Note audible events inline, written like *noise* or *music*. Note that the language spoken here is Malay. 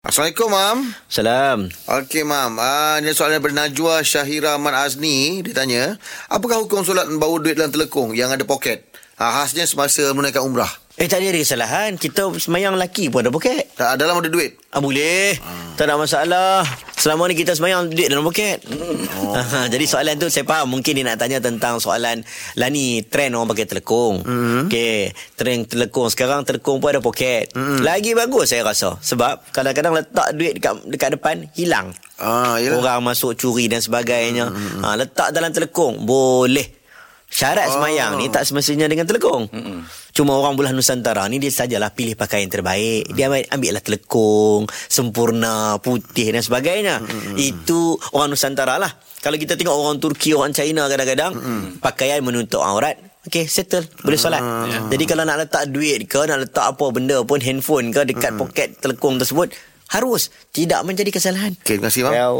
Assalamualaikum, Mam. Salam. Okey, Mam. Ah, ini soalan daripada Najwa Syahira Man Azni. Dia tanya, apakah hukum solat membawa duit dalam telekung yang ada poket? Ah, khasnya semasa menunaikan umrah. Eh tak ada kesalahan. Kita semayang lelaki pun ada poket. Tak, dalam ada duit. Ah, boleh. Tak ada masalah. Selama ni kita semayang duit dalam poket. Oh. *laughs* Jadi soalan tu saya faham. Mungkin dia nak tanya tentang soalan lah ni trend orang pakai telekung. Mm-hmm. Okey. Trend telekung. Sekarang telekung pun ada poket. Mm-hmm. Lagi bagus saya rasa. Sebab kadang-kadang letak duit dekat, dekat depan hilang. Ah, yalah. Orang masuk curi dan sebagainya. Mm-hmm. Ha, letak dalam telekung. Boleh. Syarat Oh. semayang ni tak semestinya dengan telekung. Mm-mm. Cuma orang belah Nusantara ni dia sajalah pilih pakaian terbaik. Dia ambil, ambil lah telekung, sempurna, putih dan sebagainya. Mm-mm. Itu orang Nusantara lah. Kalau kita tengok orang Turki, orang China kadang-kadang Mm-mm. pakaian menutup aurat. Okey, settle. Boleh solat. Jadi kalau nak letak duit ke, nak letak apa benda pun, handphone ke dekat poket telekung tersebut, harus tidak menjadi kesalahan. Okey, terima kasih. Well.